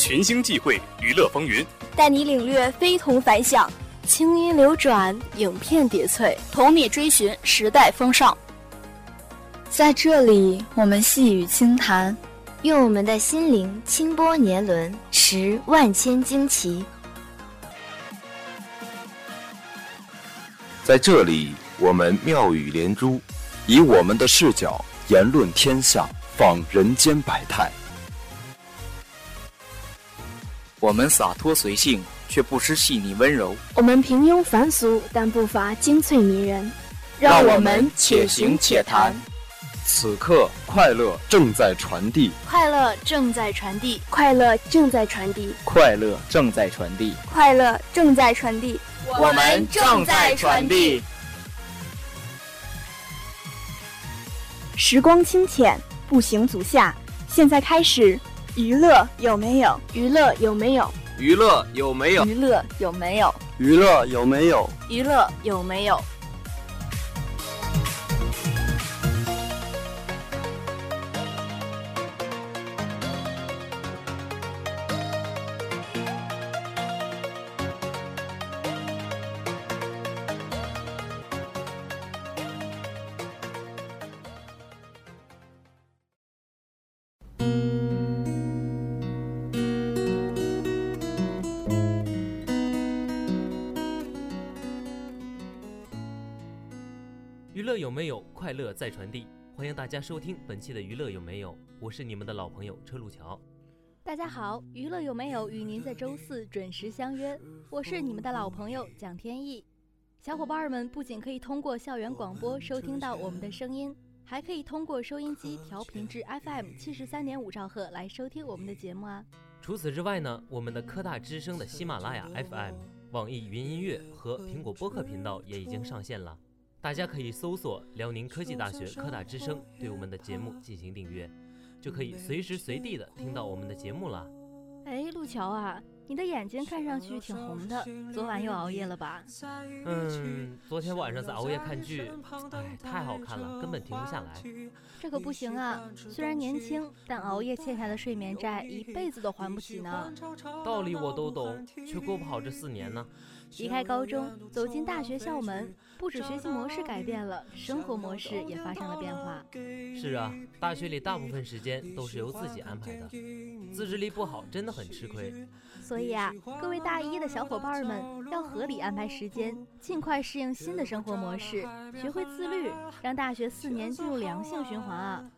群星际会，娱乐风云，带你领略非同凡响，清音流转，影片叠翠，同你追寻时代风尚。在这里，我们细语轻谈，用我们的心灵轻拨年轮，识万千惊奇。在这里，我们妙语连珠，以我们的视角言论天下，访人间百态。我们洒脱随性，却不失细腻温柔；我们平庸凡俗，但不乏精粹迷人。让我们且行且谈。此刻，快乐正在传递，快乐正在传递，快乐正在传递，快乐正在传递，快乐正在传递，我们正在传递。时光清浅，步行足下，现在开始，娱乐有没有？娱乐有没有？娱乐有没有？娱乐有没有？娱乐有没有？娱乐有没有？乐有没有？快乐在传递，欢迎大家收听本期的娱乐有没有？我是你们的老朋友车路桥。大家好，娱乐有没有？与您在周四准时相约，我是你们的老朋友蒋天意。小伙伴们不仅可以通过校园广播收听到我们的声音，还可以通过收音机调频至 FM 七十三点五兆赫来收听我们的节目啊。除此之外呢，我们的科大之声的喜马拉雅 FM、网易云音乐和苹果播客频道也已经上线了。大家可以搜索辽宁科技大学科大之声，对我们的节目进行订阅，就可以随时随地的听到我们的节目啦。哎，路桥啊，你的眼睛看上去挺红的，昨晚又熬夜了吧？嗯，昨天晚上在熬夜看剧，哎，太好看了，根本停不下来。这可不行啊！虽然年轻，但熬夜欠下的睡眠债一辈子都还不起呢。道理我都懂，却过不好这四年呢。离开高中，走进大学校门，不止学习模式改变了，生活模式也发生了变化。是啊，大学里大部分时间都是由自己安排的，自制力不好真的很吃亏。所以啊，各位大一的小伙伴们要合理安排时间，尽快适应新的生活模式，学会自律，让大学四年进入良性循环啊！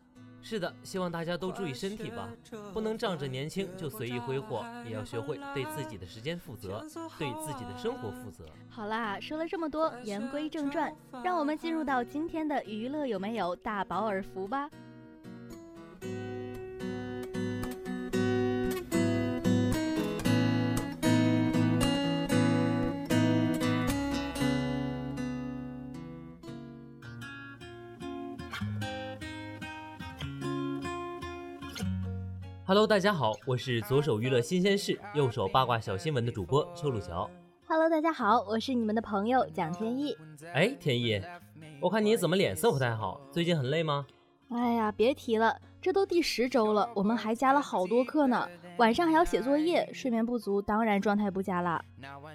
是的，希望大家都注意身体吧，不能仗着年轻就随意挥霍，也要学会对自己的时间负责，对自己的生活负责。好啦，说了这么多，言归正传，让我们进入到今天的娱乐有没有大饱耳福吧。Hello，大家好，我是左手娱乐新鲜事，右手八卦小新闻的主播邱路桥。Hello，大家好，我是你们的朋友蒋天意。哎，天意，我看你怎么脸色不太好，最近很累吗？哎呀，别提了，这都第十周了，我们还加了好多课呢，晚上还要写作业，睡眠不足，当然状态不佳啦。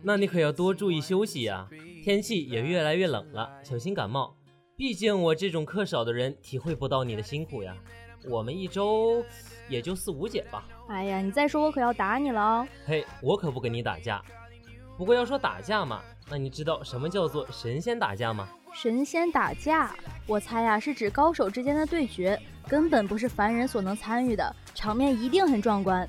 那你可要多注意休息呀，天气也越来越冷了，小心感冒。毕竟我这种课少的人体会不到你的辛苦呀。我们一周。也就四五节吧。哎呀，你再说我可要打你了哦。嘿，我可不跟你打架。不过要说打架嘛，那你知道什么叫做神仙打架吗？神仙打架，我猜呀是指高手之间的对决，根本不是凡人所能参与的，场面一定很壮观。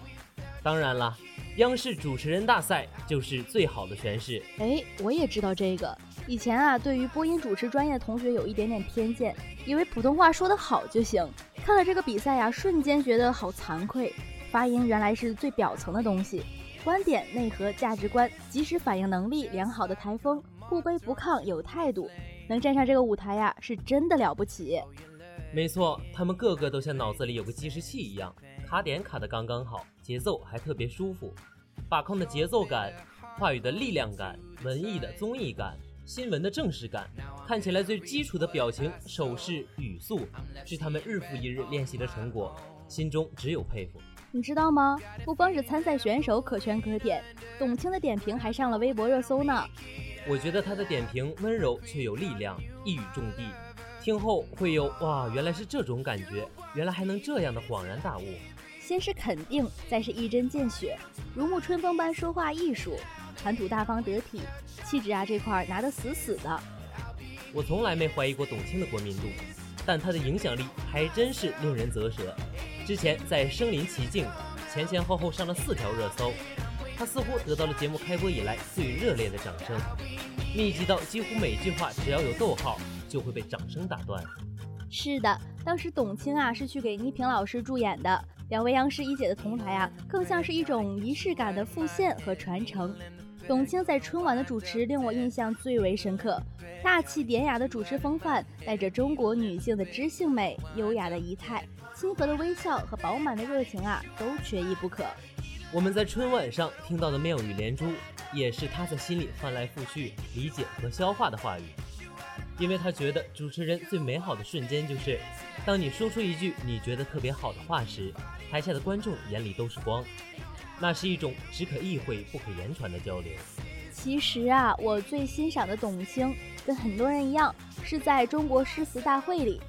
当然了，央视主持人大赛就是最好的诠释。哎，我也知道这个。以前啊，对于播音主持专业的同学有一点点偏见，以为普通话说得好就行。看了这个比赛呀，瞬间觉得好惭愧。发音原来是最表层的东西，观点、内核、价值观、及时反应能力良好的台风，不卑不亢有态度，能站上这个舞台呀，是真的了不起。没错，他们个个都像脑子里有个计时器一样，卡点卡得刚刚好，节奏还特别舒服，把控的节奏感，话语的力量感，文艺的综艺感。新闻的正式感，看起来最基础的表情、手势、语速，是他们日复一日练习的成果，心中只有佩服。你知道吗？不光是参赛选手可圈可点，董卿的点评还上了微博热搜呢。我觉得她的点评温柔却有力量，一语中的，听后会有哇，原来是这种感觉，原来还能这样的恍然大悟。先是肯定，再是一针见血，如沐春风般说话艺术，谈吐大方得体，气质啊这块拿得死死的。我从来没怀疑过董卿的国民度，但她的影响力还真是令人啧舌。之前在《身临其境》前前后后上了四条热搜，她似乎得到了节目开播以来最热烈的掌声，密集到几乎每句话只要有逗号就会被掌声打断。是的，当时董卿啊是去给倪萍老师助演的，两位央视一姐的同台啊，更像是一种仪式感的复现和传承。董卿在春晚的主持令我印象最为深刻，大气典雅的主持风范，带着中国女性的知性美、优雅的仪态、亲和的微笑和饱满的热情啊，都缺一不可。我们在春晚上听到的妙语连珠，也是她在心里翻来覆去理解和消化的话语，因为她觉得主持人最美好的瞬间就是，当你说出一句你觉得特别好的话时，台下的观众眼里都是光。那是一种只可意会不可言传的交流。其实啊，我最欣赏的董卿，跟很多人一样，是在中国诗词大会里。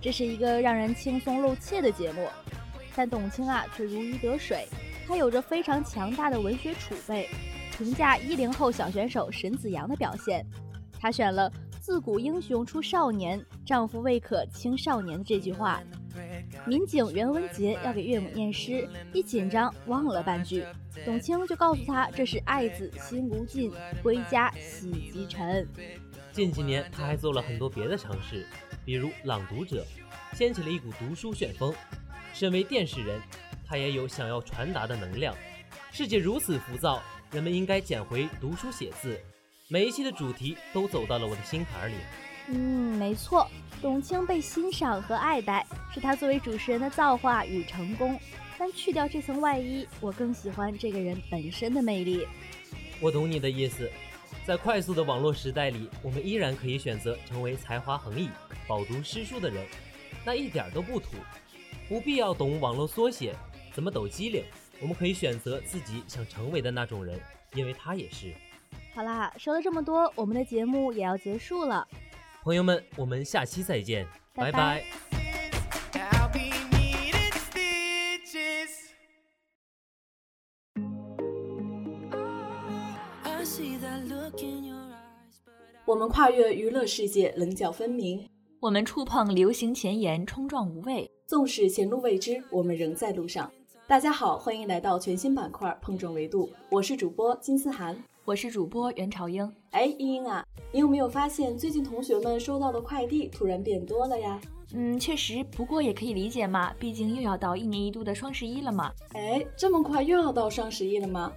这是一个让人轻松露怯的节目，但董卿啊却如鱼得水。她有着非常强大的文学储备。评价一零后小选手沈子阳的表现，她选了“自古英雄出少年，丈夫未可轻少年”的这句话。民警袁文杰要给岳母念诗，一紧张忘了半句，董卿就告诉他这是爱子心无尽，归家喜即沉。近几年他还做了很多别的尝试，比如朗读者，掀起了一股读书旋风。身为电视人，他也有想要传达的能量。世界如此浮躁，人们应该捡回读书写字。每一期的主题都走到了我的心坎里。嗯，没错，董卿被欣赏和爱戴是她作为主持人的造化与成功。但去掉这层外衣，我更喜欢这个人本身的魅力。我懂你的意思，在快速的网络时代里，我们依然可以选择成为才华横溢、饱读诗书的人，那一点都不土，不必要懂网络缩写，怎么抖机灵。我们可以选择自己想成为的那种人，因为他也是。好啦，说了这么多，我们的节目也要结束了。朋友们，我们下期再见，拜拜。我们跨越娱乐世界，棱角分明；我们触碰流行前沿，冲撞无畏。纵使前路未知，我们仍在路上。大家好，欢迎来到全新板块《碰撞维度》，我是主播金思涵。我是主播袁朝英。哎，英英啊，你有没有发现最近同学们收到的快递突然变多了呀？嗯，确实，不过也可以理解嘛，毕竟又要到一年一度的双十一了嘛。哎，这么快又要到双十一了吗？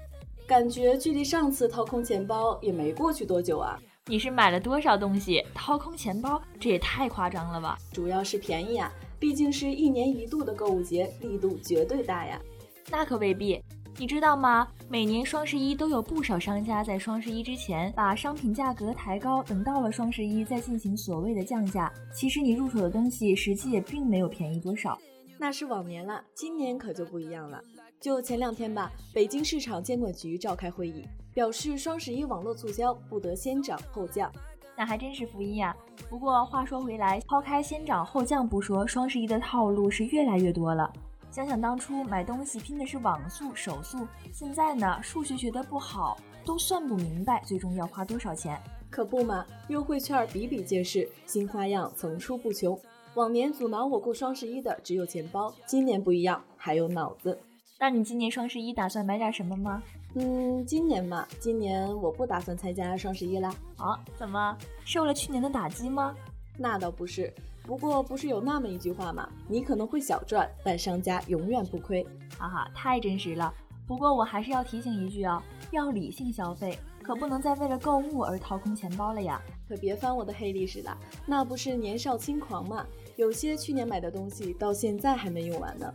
感觉距离上次掏空钱包也没过去多久啊。你是买了多少东西掏空钱包？这也太夸张了吧！主要是便宜啊，毕竟是一年一度的购物节，力度绝对大呀。那可未必。你知道吗？每年双十一都有不少商家在双十一之前把商品价格抬高，等到了双十一再进行所谓的降价。其实你入手的东西实际也并没有便宜多少。那是往年了，今年可就不一样了。就前两天吧，北京市场监管局召开会议，表示双十一网络促销不得先涨后降。那还真是福音呀！不过话说回来，抛开先涨后降不说，双十一的套路是越来越多了。想想当初买东西拼的是网速、手速，现在呢，数学学得不好都算不明白，最终要花多少钱？可不嘛，优惠券比比皆是，新花样层出不穷。往年阻挠我过双十一的只有钱包，今年不一样，还有脑子。那你今年双十一打算买点什么吗？嗯，今年嘛，今年我不打算参加双十一啦。啊？怎么受了去年的打击吗？那倒不是。不过不是有那么一句话吗？你可能会小赚，但商家永远不亏。哈哈，太真实了。不过我还是要提醒一句哦，要理性消费，可不能再为了购物而掏空钱包了呀。可别翻我的黑历史了，那不是年少轻狂吗？有些去年买的东西到现在还没用完呢。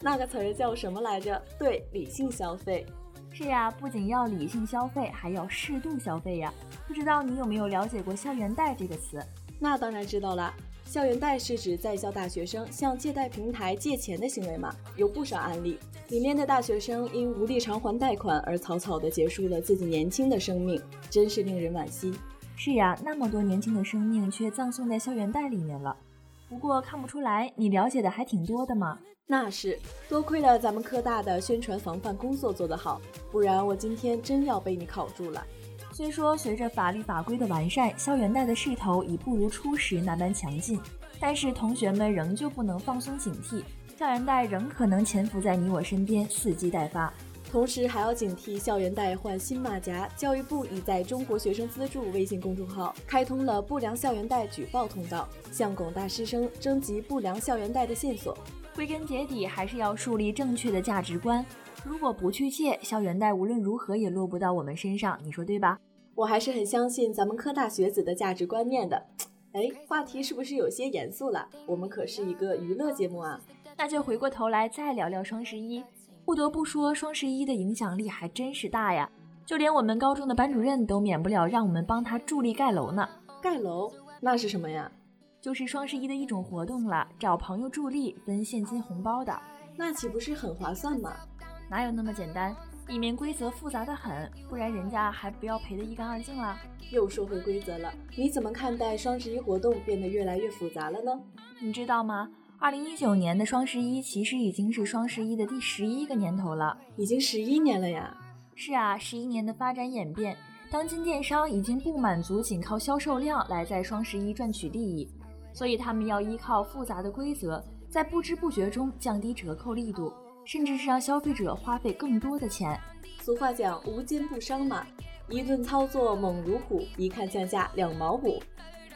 那个词儿叫什么来着？对，理性消费。是呀，不仅要理性消费，还要适度消费呀。不知道你有没有了解过“校园贷”这个词？那当然知道啦。校园贷是指在校大学生向借贷平台借钱的行为嘛？有不少案例，里面的大学生因无力偿还贷款而草草的结束了自己年轻的生命，真是令人惋惜。是呀，那么多年轻的生命却葬送在校园贷里面了。不过看不出来，你了解的还挺多的嘛。那是，多亏了咱们科大的宣传防范工作做得好，不然我今天真要被你考住了。虽说随着法律法规的完善，校园贷的势头已不如初时那般强劲，但是同学们仍旧不能放松警惕，校园贷仍可能潜伏在你我身边，伺机待发。同时还要警惕校园贷换新马甲。教育部已在中国学生资助微信公众号开通了不良校园贷举报通道，向广大师生征集不良校园贷的线索。归根结底，还是要树立正确的价值观。如果不去借，校园贷无论如何也落不到我们身上，你说对吧？我还是很相信咱们科大学子的价值观念的。哎，话题是不是有些严肃了？我们可是一个娱乐节目啊。那就回过头来再聊聊双十一。不得不说，双十一的影响力还真是大呀。就连我们高中的班主任都免不了让我们帮他助力盖楼呢。盖楼？那是什么呀？就是双十一的一种活动了，找朋友助力分现金红包的。那岂不是很划算吗？哪有那么简单？里面规则复杂的很，不然人家还不要赔得一干二净了。又说回规则了，你怎么看待双十一活动变得越来越复杂了呢？你知道吗？二零一九年的双十一其实已经是双十一的第十一个年头了，已经十一年了呀。是啊，十一年的发展演变，当今电商已经不满足仅靠销售量来在双十一赚取利益，所以他们要依靠复杂的规则，在不知不觉中降低折扣力度。甚至是让消费者花费更多的钱。俗话讲无奸不商嘛，一顿操作猛如虎，一看降价两毛五。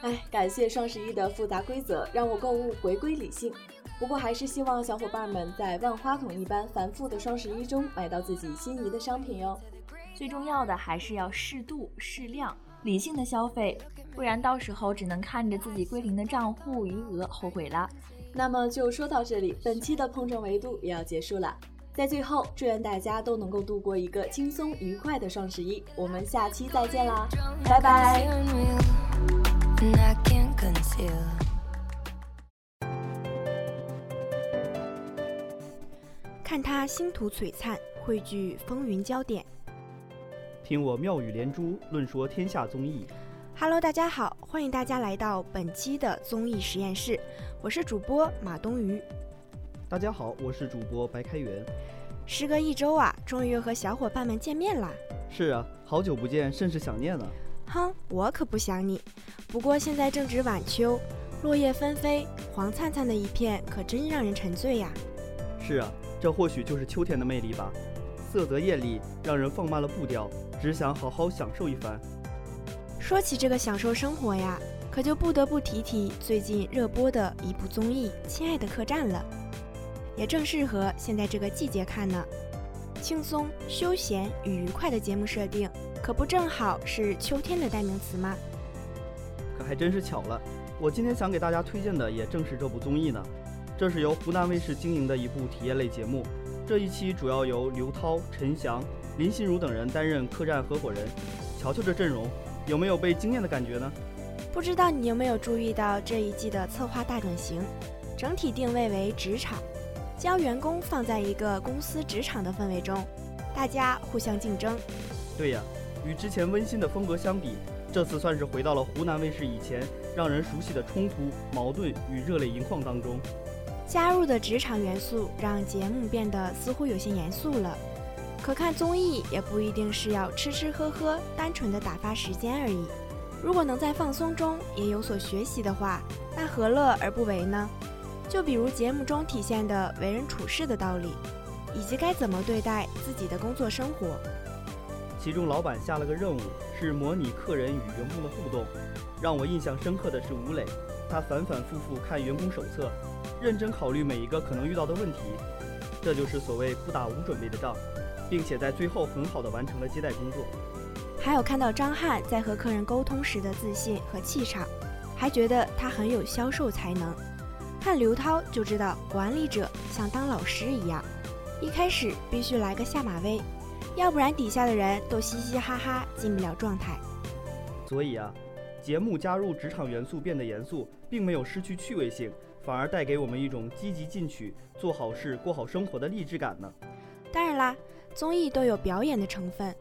哎，感谢双十一的复杂规则，让我购物回归理性。不过还是希望小伙伴们在万花筒一般繁复的双十一中买到自己心仪的商品哟。最重要的还是要适度、适量、理性的消费，不然到时候只能看着自己归零的账户余额后悔了。那么就说到这里，本期的碰撞维度也要结束了。在最后，祝愿大家都能够度过一个轻松愉快的双十一。我们下期再见啦，拜拜。看他星途璀璨，汇聚风云焦点。听我妙语连珠，论说天下综艺。Hello，大家好，欢迎大家来到本期的综艺实验室，我是主播马东鱼。大家好，我是主播白开元。时隔一周啊，终于又和小伙伴们见面啦。是啊，好久不见，甚是想念呢。哼，我可不想你。不过现在正值晚秋，落叶纷飞，黄灿灿的一片，可真让人沉醉呀。是啊，这或许就是秋天的魅力吧。色泽艳丽，让人放慢了步调，只想好好享受一番。说起这个享受生活呀，可就不得不提提最近热播的一部综艺《亲爱的客栈》了，也正适合现在这个季节看呢。轻松、休闲与愉快的节目设定，可不正好是秋天的代名词吗？可还真是巧了，我今天想给大家推荐的也正是这部综艺呢。这是由湖南卫视经营的一部体验类节目，这一期主要由刘涛、陈翔、林心如等人担任客栈合伙人。瞧瞧这阵容！有没有被惊艳的感觉呢？不知道你有没有注意到这一季的策划大转型，整体定位为职场，将员工放在一个公司职场的氛围中，大家互相竞争。对呀，与之前温馨的风格相比，这次算是回到了湖南卫视以前让人熟悉的冲突、矛盾与热泪盈眶当中。加入的职场元素让节目变得似乎有些严肃了。可看综艺也不一定是要吃吃喝喝，单纯的打发时间而已。如果能在放松中也有所学习的话，那何乐而不为呢？就比如节目中体现的为人处事的道理，以及该怎么对待自己的工作生活。其中老板下了个任务，是模拟客人与员工的互动。让我印象深刻的是吴磊，他反反复复看员工手册，认真考虑每一个可能遇到的问题。这就是所谓不打无准备的仗。并且在最后很好的完成了接待工作。还有看到张翰在和客人沟通时的自信和气场，还觉得他很有销售才能。看刘涛就知道管理者像当老师一样，一开始必须来个下马威，要不然底下的人都嘻嘻哈哈进不了状态。所以啊，节目加入职场元素变得严肃，并没有失去趣味性，反而带给我们一种积极进取、做好事、过好生活的励志感呢。当然啦，综艺都有表演的成分，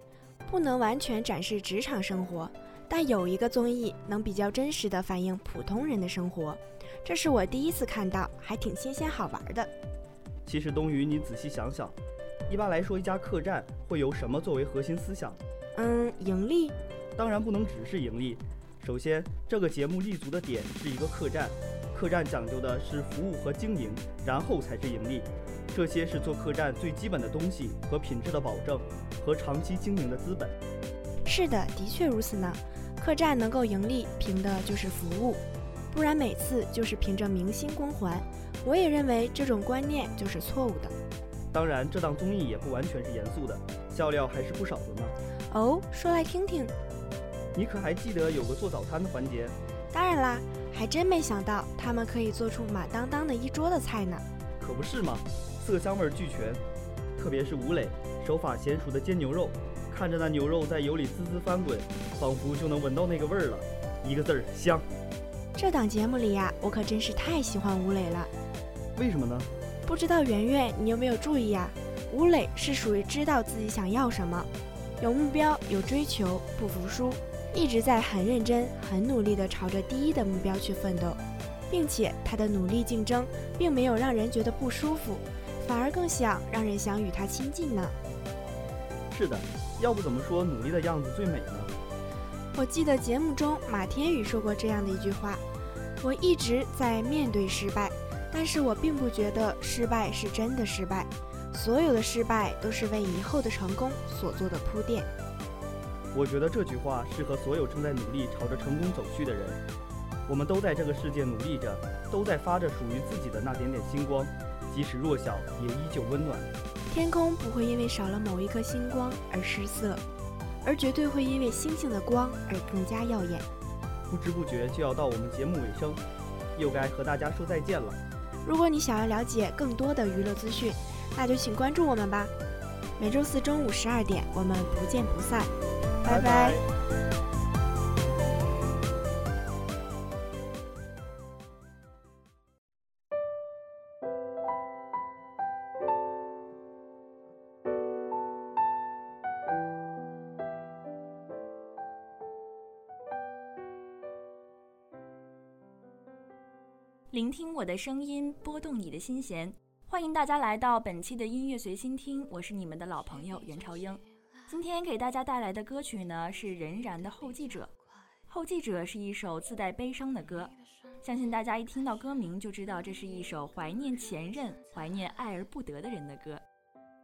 不能完全展示职场生活，但有一个综艺能比较真实的反映普通人的生活，这是我第一次看到，还挺新鲜好玩的。其实冬雨，你仔细想想，一般来说，一家客栈会有什么作为核心思想？嗯，盈利。当然不能只是盈利。首先，这个节目立足的点是一个客栈，客栈讲究的是服务和经营，然后才是盈利。这些是做客栈最基本的东西和品质的保证，和长期经营的资本。是的，的确如此呢。客栈能够盈利，凭的就是服务，不然每次就是凭着明星光环。我也认为这种观念就是错误的。当然，这档综艺也不完全是严肃的，笑料还是不少的呢。哦，说来听听。你可还记得有个做早餐的环节？当然啦，还真没想到他们可以做出满当当的一桌的菜呢。可不是嘛，色香味俱全。特别是吴磊手法娴熟的煎牛肉，看着那牛肉在油里滋滋翻滚，仿佛就能闻到那个味儿了。一个字儿香。这档节目里呀，我可真是太喜欢吴磊了。为什么呢？不知道圆圆你有没有注意呀？吴磊是属于知道自己想要什么，有目标，有追求，不服输。一直在很认真、很努力地朝着第一的目标去奋斗，并且他的努力竞争并没有让人觉得不舒服，反而更想让人想与他亲近呢。是的，要不怎么说努力的样子最美呢？我记得节目中马天宇说过这样的一句话：“我一直在面对失败，但是我并不觉得失败是真的失败，所有的失败都是为以后的成功所做的铺垫。”我觉得这句话适合所有正在努力朝着成功走去的人。我们都在这个世界努力着，都在发着属于自己的那点点星光，即使弱小，也依旧温暖。天空不会因为少了某一颗星光而失色，而绝对会因为星星的光而更加耀眼。不知不觉就要到我们节目尾声，又该和大家说再见了。如果你想要了解更多的娱乐资讯，那就请关注我们吧。每周四中午十二点，我们不见不散。拜拜。聆听我的声音，拨动你的心弦。欢迎大家来到本期的音乐随心听，我是你们的老朋友袁朝英。今天给大家带来的歌曲呢是任然的《后继者》。《后继者》是一首自带悲伤的歌，相信大家一听到歌名就知道这是一首怀念前任、怀念爱而不得的人的歌。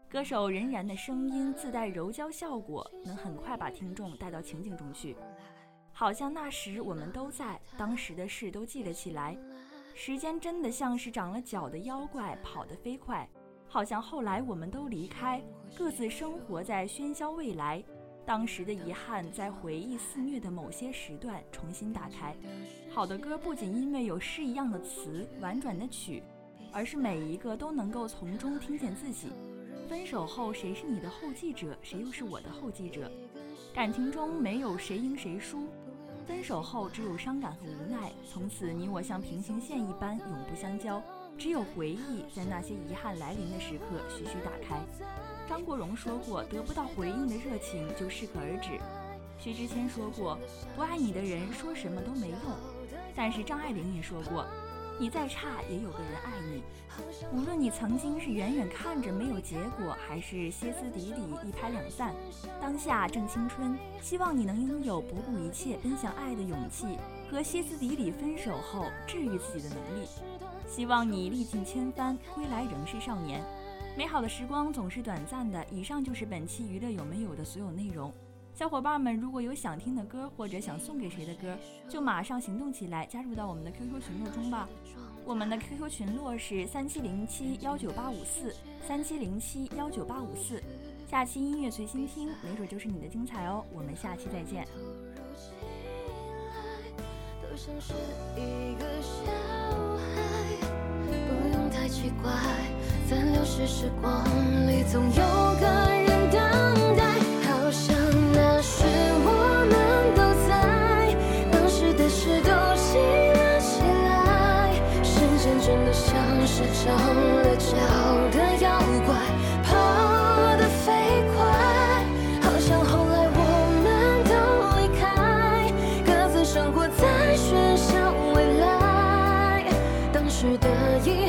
歌手任然的声音自带柔焦效果，能很快把听众带到情景中去，好像那时我们都在，当时的事都记了起来。时间真的像是长了脚的妖怪，跑得飞快。好像后来我们都离开，各自生活在喧嚣未来。当时的遗憾在回忆肆虐的某些时段重新打开。好的歌不仅因为有诗一样的词、婉转的曲，而是每一个都能够从中听见自己。分手后谁是你的后继者，谁又是我的后继者？感情中没有谁赢谁输，分手后只有伤感和无奈。从此你我像平行线一般永不相交。只有回忆，在那些遗憾来临的时刻徐徐打开。张国荣说过：“得不到回应的热情就适可而止。”薛之谦说过：“不爱你的人说什么都没用。”但是张爱玲也说过：“你再差也有个人爱你。”无论你曾经是远远看着没有结果，还是歇斯底里一拍两散，当下正青春，希望你能拥有不顾一切奔向爱的勇气和歇斯底里分手后治愈自己的能力。希望你历尽千帆归来仍是少年，美好的时光总是短暂的。以上就是本期娱乐有没有的所有内容。小伙伴们如果有想听的歌或者想送给谁的歌，就马上行动起来，加入到我们的 QQ 群落中吧。我们的 QQ 群落是三七零七幺九八五四三七零七幺九八五四。下期音乐随心听，没准就是你的精彩哦。我们下期再见。不用太奇怪，在流逝时光里，总有个人等待，像是长了脚的妖怪，跑得飞快，好像后来我们都离开，各自生活在喧嚣未来。当时的遗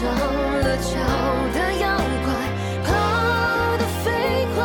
是着了桥的妖怪，跑得飞快，